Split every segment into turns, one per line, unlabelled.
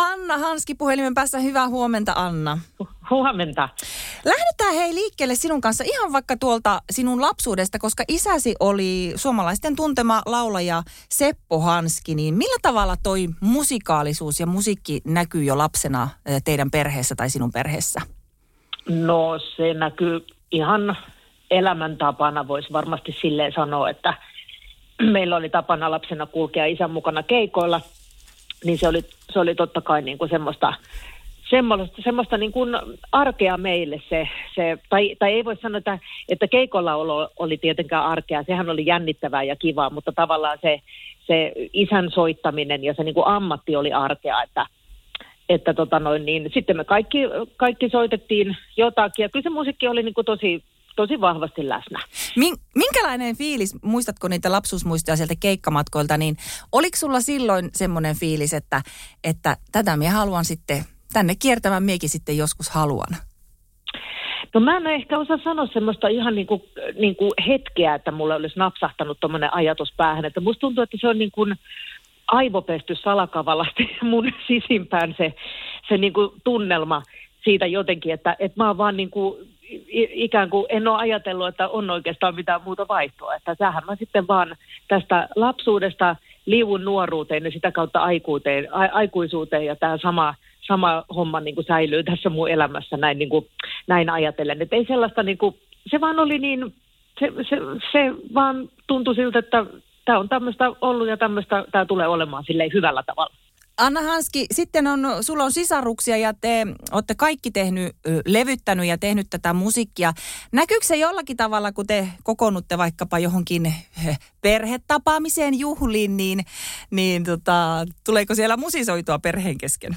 Anna Hanski puhelimen päässä. Hyvää huomenta, Anna.
Huomenta.
Lähdetään hei liikkeelle sinun kanssa ihan vaikka tuolta sinun lapsuudesta, koska isäsi oli suomalaisten tuntema laulaja Seppo Hanski. Niin millä tavalla toi musikaalisuus ja musiikki näkyy jo lapsena teidän perheessä tai sinun perheessä?
No se näkyy ihan elämäntapana, voisi varmasti silleen sanoa, että meillä oli tapana lapsena kulkea isän mukana keikoilla, niin se oli, se oli totta kai niin kuin semmoista, semmoista, semmoista niin kuin arkea meille se, se tai, tai ei voi sanoa, että, että keikolla olo oli tietenkään arkea, sehän oli jännittävää ja kivaa, mutta tavallaan se, se isän soittaminen ja se niin kuin ammatti oli arkea, että, että tota noin, niin sitten me kaikki, kaikki soitettiin jotakin. Ja kyllä se musiikki oli niin kuin tosi, tosi vahvasti läsnä.
Minkälainen fiilis, muistatko niitä lapsuusmuistoja sieltä keikkamatkoilta, niin oliko sulla silloin semmoinen fiilis, että, että tätä minä haluan sitten, tänne kiertämään miekin sitten joskus haluan?
No mä en ehkä osaa sanoa semmoista ihan niin kuin, niin kuin hetkeä, että mulle olisi napsahtanut tuommoinen ajatus päähän. Että musta tuntuu, että se on niin kuin aivopesty salakavalasti mun sisimpään se, se niin kuin tunnelma siitä jotenkin, että, että mä oon vaan niin kuin ikään kuin en ole ajatellut, että on oikeastaan mitään muuta vaihtoa. Että tähän mä sitten vaan tästä lapsuudesta liivun nuoruuteen ja sitä kautta aikuuteen, a, aikuisuuteen ja tämä sama, sama homma niin kuin säilyy tässä mun elämässä näin, niin kuin, näin ajatellen. Että ei sellaista, niin kuin, se vaan oli niin, se, se, se vaan tuntui siltä, että tämä on tämmöistä ollut ja tämmöistä tämä tulee olemaan silleen hyvällä tavalla.
Anna Hanski, sitten on, sulla on sisaruksia ja te olette kaikki tehnyt, levyttänyt ja tehnyt tätä musiikkia. Näkyykö se jollakin tavalla, kun te kokoonnutte vaikkapa johonkin perhetapaamiseen juhliin, niin, niin tota, tuleeko siellä musisoitua perheen kesken?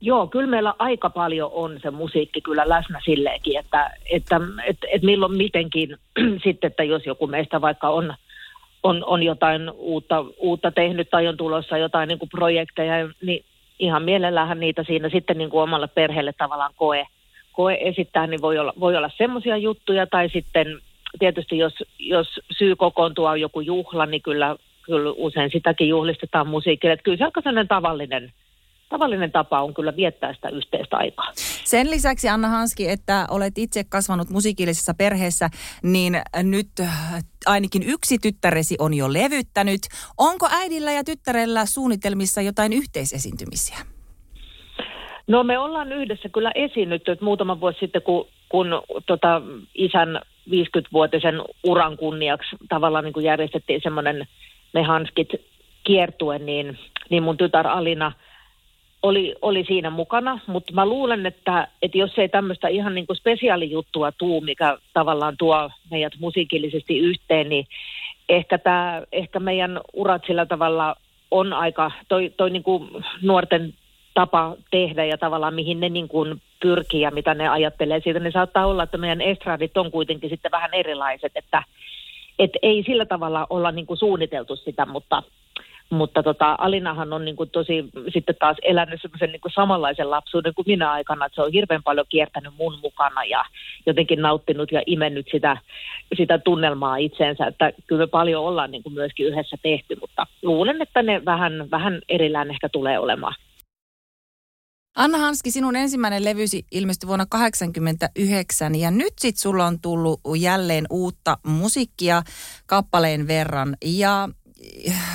Joo, kyllä meillä aika paljon on se musiikki kyllä läsnä silleenkin, että, että, että, että milloin mitenkin sitten, että jos joku meistä vaikka on – on, on jotain uutta, uutta tehnyt tai on tulossa jotain niin kuin projekteja, niin ihan mielellähän niitä siinä sitten niin kuin omalle perheelle tavallaan koe, koe esittää, niin voi olla, voi olla semmoisia juttuja, tai sitten tietysti jos, jos syy kokoontua on joku juhla, niin kyllä, kyllä usein sitäkin juhlistetaan musiikille. Että kyllä se aika tavallinen, tavallinen tapa on kyllä viettää sitä yhteistä aikaa.
Sen lisäksi Anna Hanski, että olet itse kasvanut musiikillisessa perheessä, niin nyt äh, ainakin yksi tyttäresi on jo levyttänyt. Onko äidillä ja tyttärellä suunnitelmissa jotain yhteisesiintymisiä?
No me ollaan yhdessä kyllä esiinnytty, että muutama vuosi sitten, kun, kun tota, isän 50-vuotisen uran kunniaksi tavallaan niin kuin järjestettiin semmoinen me hanskit kiertue, niin, niin mun tytär Alina – oli, oli siinä mukana, mutta mä luulen, että, että jos ei tämmöistä ihan niin kuin spesiaalijuttua tuu, mikä tavallaan tuo meidät musiikillisesti yhteen, niin ehkä, tämä, ehkä meidän urat sillä tavalla on aika, toi, toi niin kuin nuorten tapa tehdä ja tavallaan mihin ne niin kuin pyrkii ja mitä ne ajattelee siitä, niin saattaa olla, että meidän estradit on kuitenkin sitten vähän erilaiset, että et ei sillä tavalla olla niin kuin suunniteltu sitä, mutta mutta tota, Alinahan on niin kuin tosi sitten taas elänyt semmoisen niin samanlaisen lapsuuden kuin minä aikana, että se on hirveän paljon kiertänyt mun mukana ja jotenkin nauttinut ja imennyt sitä, sitä tunnelmaa itseensä, että kyllä me paljon ollaan niin kuin myöskin yhdessä tehty, mutta luulen, että ne vähän, vähän erillään ehkä tulee olemaan.
Anna Hanski, sinun ensimmäinen levysi ilmestyi vuonna 1989 ja nyt sit sulla on tullut jälleen uutta musiikkia kappaleen verran. Ja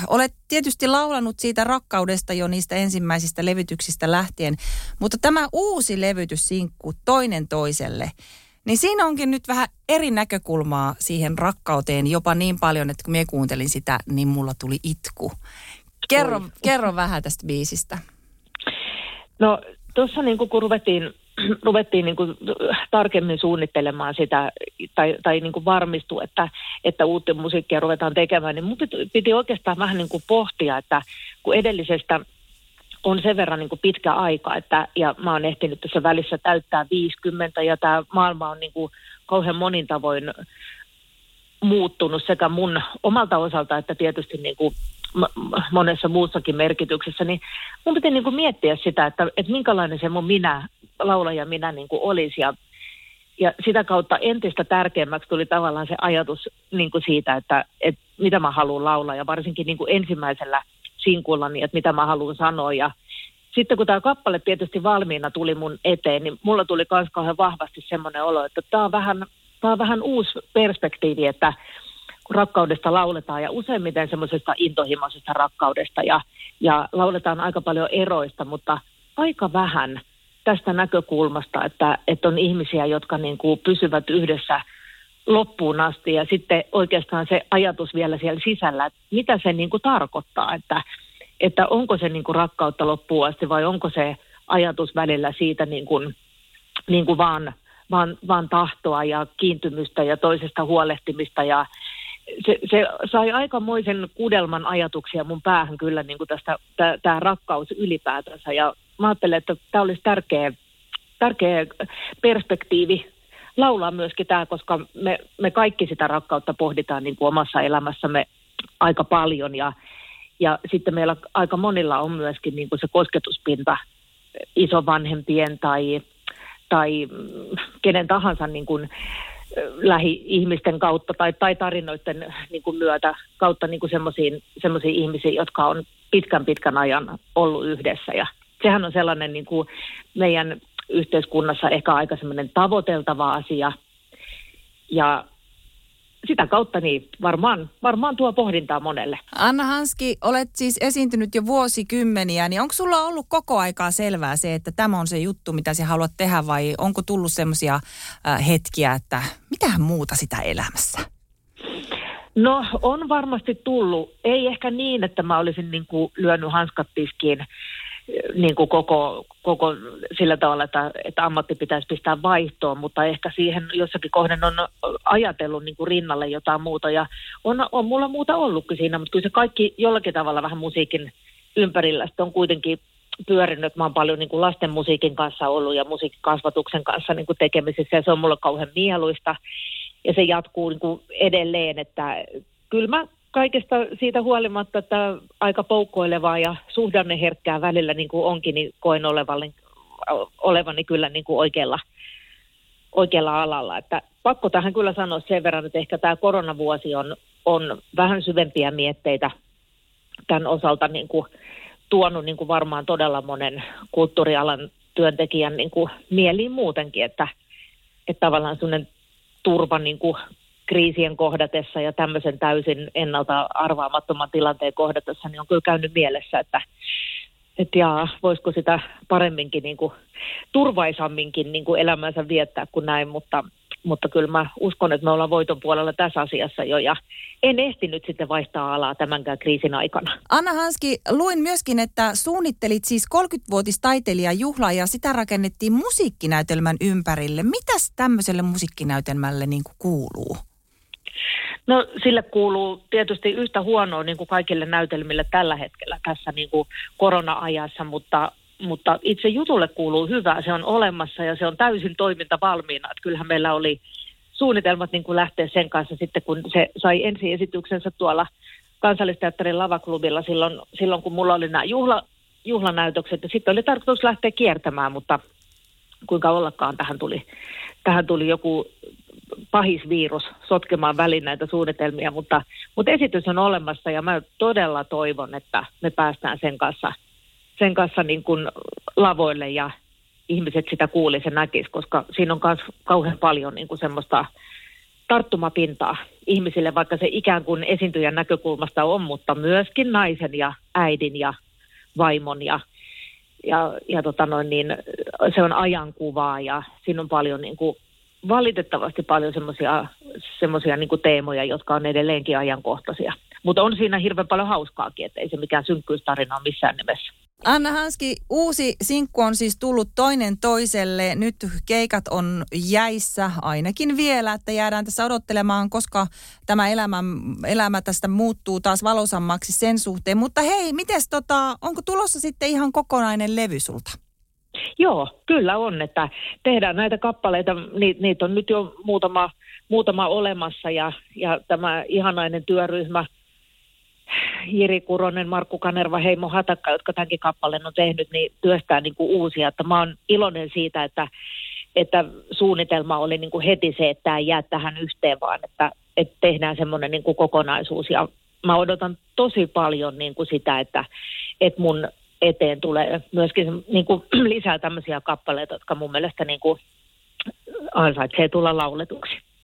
olet tietysti laulanut siitä rakkaudesta jo niistä ensimmäisistä levytyksistä lähtien, mutta tämä uusi levytyssinkku toinen toiselle, niin siinä onkin nyt vähän eri näkökulmaa siihen rakkauteen jopa niin paljon, että kun minä kuuntelin sitä, niin mulla tuli itku. Kerro, kerro vähän tästä biisistä.
No tuossa niin kun ruvettiin ruvettiin niin kuin tarkemmin suunnittelemaan sitä tai, tai niin kuin varmistua, että, että uutta musiikkia ruvetaan tekemään, niin mun piti, piti oikeastaan vähän niin kuin pohtia, että kun edellisestä on sen verran niin kuin pitkä aika, että, ja mä oon ehtinyt tässä välissä täyttää 50, ja tämä maailma on niin kuin kauhean monin tavoin muuttunut sekä mun omalta osalta, että tietysti niin kuin monessa muussakin merkityksessä, niin mun piti niin kuin miettiä sitä, että, että minkälainen se mun minä laulaja minä niin kuin olisi. Ja, ja sitä kautta entistä tärkeämmäksi tuli tavallaan se ajatus niin kuin siitä, että, että mitä mä haluan laulaa ja varsinkin niin kuin ensimmäisellä sinkullani, että mitä mä haluan sanoa. Ja, sitten kun tämä kappale tietysti valmiina tuli mun eteen, niin mulla tuli myös kauhean vahvasti semmoinen olo, että tämä on vähän, tämä on vähän uusi perspektiivi, että kun rakkaudesta lauletaan ja useimmiten semmoisesta intohimoisesta rakkaudesta ja, ja lauletaan aika paljon eroista, mutta aika vähän tästä näkökulmasta, että, että on ihmisiä, jotka niin kuin pysyvät yhdessä loppuun asti. Ja sitten oikeastaan se ajatus vielä siellä sisällä, että mitä se niin kuin tarkoittaa, että, että onko se niin kuin rakkautta loppuun asti vai onko se ajatus välillä siitä niin kuin, niin kuin vaan, vaan, vaan tahtoa ja kiintymystä ja toisesta huolehtimista. Ja se, se sai aikamoisen kudelman ajatuksia mun päähän kyllä niin kuin tästä, tämä rakkaus ylipäätänsä. Ja mä ajattelen, että tämä olisi tärkeä, tärkeä perspektiivi laulaa myöskin tämä, koska me, me kaikki sitä rakkautta pohditaan niin kuin omassa elämässämme aika paljon ja, ja sitten meillä aika monilla on myöskin niin kuin se kosketuspinta isovanhempien tai, tai kenen tahansa niin kuin lähi-ihmisten kautta tai, tai tarinoiden niin kuin myötä kautta niin semmoisiin ihmisiin, jotka on pitkän pitkän ajan ollut yhdessä. Ja sehän on sellainen niin kuin meidän yhteiskunnassa ehkä aika semmoinen tavoiteltava asia. Ja sitä kautta niin varmaan, varmaan tuo pohdintaa monelle.
Anna Hanski, olet siis esiintynyt jo vuosikymmeniä, niin onko sulla ollut koko aikaa selvää se, että tämä on se juttu, mitä sä haluat tehdä vai onko tullut semmoisia äh, hetkiä, että mitähän muuta sitä elämässä?
No on varmasti tullut. Ei ehkä niin, että mä olisin niin kuin lyönyt hanskat tiskiin niin kuin koko, koko sillä tavalla, että, että ammatti pitäisi pistää vaihtoon, mutta ehkä siihen jossakin kohden on ajatellut niin kuin rinnalle jotain muuta. Ja on, on mulla muuta ollutkin siinä, mutta kyllä se kaikki jollakin tavalla vähän musiikin ympärillä on kuitenkin pyörinyt. Mä oon paljon niin kuin lasten musiikin kanssa ollut ja musiikkikasvatuksen kanssa niin kuin tekemisissä ja se on mulle kauhean mieluista. Ja se jatkuu niin kuin edelleen, että kyllä mä kaikesta siitä huolimatta, että aika poukkoilevaa ja suhdanneherkkää välillä niin kuin onkin, niin koen olevani, olevani kyllä niin kuin oikealla, oikealla alalla. Että pakko tähän kyllä sanoa sen verran, että ehkä tämä koronavuosi on, on vähän syvempiä mietteitä tämän osalta niin kuin tuonut niin kuin varmaan todella monen kulttuurialan työntekijän niin kuin mieliin muutenkin, että, että tavallaan sellainen turva niin kuin kriisien kohdatessa ja tämmöisen täysin ennalta arvaamattoman tilanteen kohdatessa, niin on kyllä käynyt mielessä, että että jaa, voisiko sitä paremminkin niin kuin, turvaisamminkin niin kuin elämänsä viettää kuin näin, mutta, mutta kyllä mä uskon, että me ollaan voiton puolella tässä asiassa jo ja en ehtinyt sitten vaihtaa alaa tämänkään kriisin aikana.
Anna Hanski, luin myöskin, että suunnittelit siis 30-vuotistaiteilijajuhlaa ja sitä rakennettiin musiikkinäytelmän ympärille. Mitäs tämmöiselle musiikkinäytelmälle niin kuuluu?
No sille kuuluu tietysti yhtä huonoa niin kuin kaikille näytelmille tällä hetkellä tässä niin kuin korona-ajassa, mutta, mutta itse jutulle kuuluu hyvää. Se on olemassa ja se on täysin toiminta valmiina. Että kyllähän meillä oli suunnitelmat niin kuin lähteä sen kanssa sitten, kun se sai ensi esityksensä tuolla kansallisteatterin lavaklubilla silloin, silloin kun mulla oli nämä juhla, juhlanäytökset. Sitten oli tarkoitus lähteä kiertämään, mutta kuinka ollakaan tähän tuli, tähän tuli joku pahisvirus sotkemaan väliin näitä suunnitelmia, mutta, mutta esitys on olemassa ja mä todella toivon, että me päästään sen kanssa, sen kanssa niin kuin lavoille ja ihmiset sitä kuulisi ja näkisi, koska siinä on myös kauhean paljon niin kuin semmoista tarttumapintaa ihmisille, vaikka se ikään kuin esiintyjän näkökulmasta on, mutta myöskin naisen ja äidin ja vaimon ja ja, ja tota noin, niin se on ajankuvaa ja siinä on paljon niin kuin valitettavasti paljon semmoisia niin teemoja, jotka on edelleenkin ajankohtaisia. Mutta on siinä hirveän paljon hauskaakin, että ei se mikään synkkyystarina ole missään nimessä.
Anna Hanski, uusi sinkku on siis tullut toinen toiselle. Nyt keikat on jäissä ainakin vielä, että jäädään tässä odottelemaan, koska tämä elämä, elämä tästä muuttuu taas valosammaksi sen suhteen. Mutta hei, mites tota, onko tulossa sitten ihan kokonainen levy sulta?
Joo, kyllä on, että tehdään näitä kappaleita, ni, niitä on nyt jo muutama, muutama olemassa ja, ja tämä ihanainen työryhmä, Jiri Kuronen, Markku Kanerva, Heimo Hatakka, jotka tämänkin kappaleen on tehnyt, niin työstää niin kuin uusia. Että mä oon iloinen siitä, että, että suunnitelma oli niin kuin heti se, että tämä ei jää tähän yhteen, vaan että, että tehdään semmoinen niin kuin kokonaisuus. Ja mä odotan tosi paljon niin kuin sitä, että, että mun eteen tulee myöskin niin kuin, lisää tämmöisiä kappaleita, jotka mun mielestä niin kuin, ansaitsee tulla lauletuksi.